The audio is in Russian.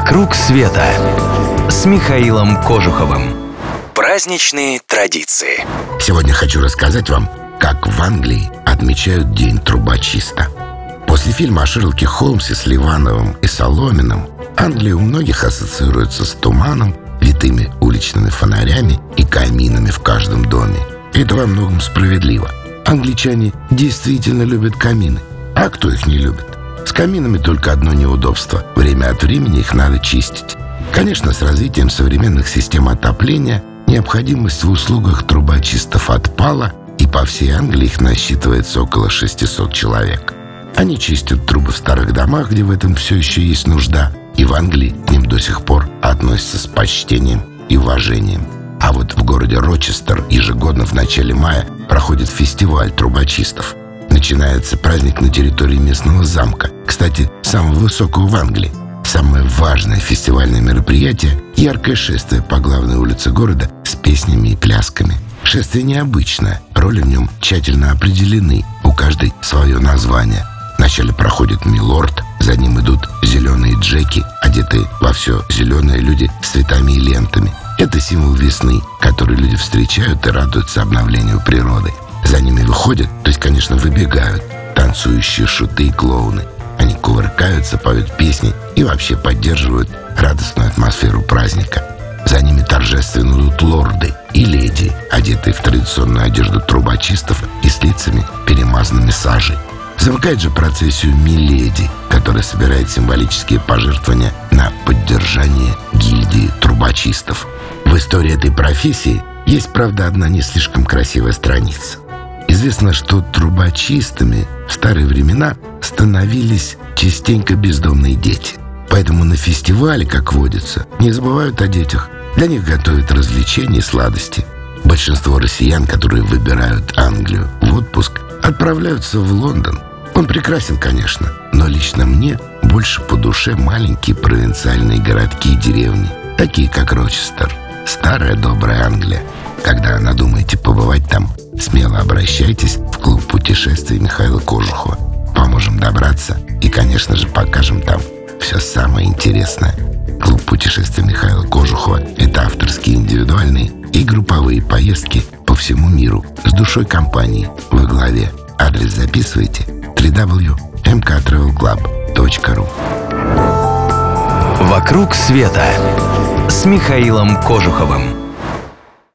«Вокруг света» с Михаилом Кожуховым. Праздничные традиции. Сегодня хочу рассказать вам, как в Англии отмечают День трубочиста. После фильма о Шерлоке Холмсе с Ливановым и Соломиным Англия у многих ассоциируется с туманом, витыми уличными фонарями и каминами в каждом доме. Это во многом справедливо. Англичане действительно любят камины. А кто их не любит? С каминами только одно неудобство. Время от времени их надо чистить. Конечно, с развитием современных систем отопления необходимость в услугах трубочистов отпала, и по всей Англии их насчитывается около 600 человек. Они чистят трубы в старых домах, где в этом все еще есть нужда, и в Англии к ним до сих пор относятся с почтением и уважением. А вот в городе Рочестер ежегодно в начале мая проходит фестиваль трубочистов. Начинается праздник на территории местного замка, кстати, самого высокого в Англии. Самое важное фестивальное мероприятие – яркое шествие по главной улице города с песнями и плясками. Шествие необычное, роли в нем тщательно определены, у каждой свое название. Вначале проходит милорд, за ним идут зеленые джеки, одетые во все зеленые люди с цветами и лентами. Это символ весны, который люди встречают и радуются обновлению природы. За ними выходят, то есть, конечно, выбегают, танцующие шуты и клоуны. Кувыркаются, поют песни и вообще поддерживают радостную атмосферу праздника. За ними торжественно идут лорды и леди, одетые в традиционную одежду трубочистов и с лицами, перемазанными сажей. Замыкает же процессию Миледи, которая собирает символические пожертвования на поддержание гильдии трубочистов. В истории этой профессии есть, правда, одна не слишком красивая страница. Известно, что трубочистами в старые времена становились частенько бездомные дети. Поэтому на фестивале, как водится, не забывают о детях. Для них готовят развлечения и сладости. Большинство россиян, которые выбирают Англию в отпуск, отправляются в Лондон. Он прекрасен, конечно, но лично мне больше по душе маленькие провинциальные городки и деревни, такие как Рочестер. Старая добрая Англия. Когда надумаете побывать там, смело обращайтесь в клуб путешествий Михаила Кожухова. Поможем добраться и, конечно же, покажем там все самое интересное. Клуб путешествий Михаила Кожухова – это авторские индивидуальные и групповые поездки по всему миру с душой компании во главе. Адрес записывайте www.mktravelclub.ru «Вокруг света» с Михаилом Кожуховым.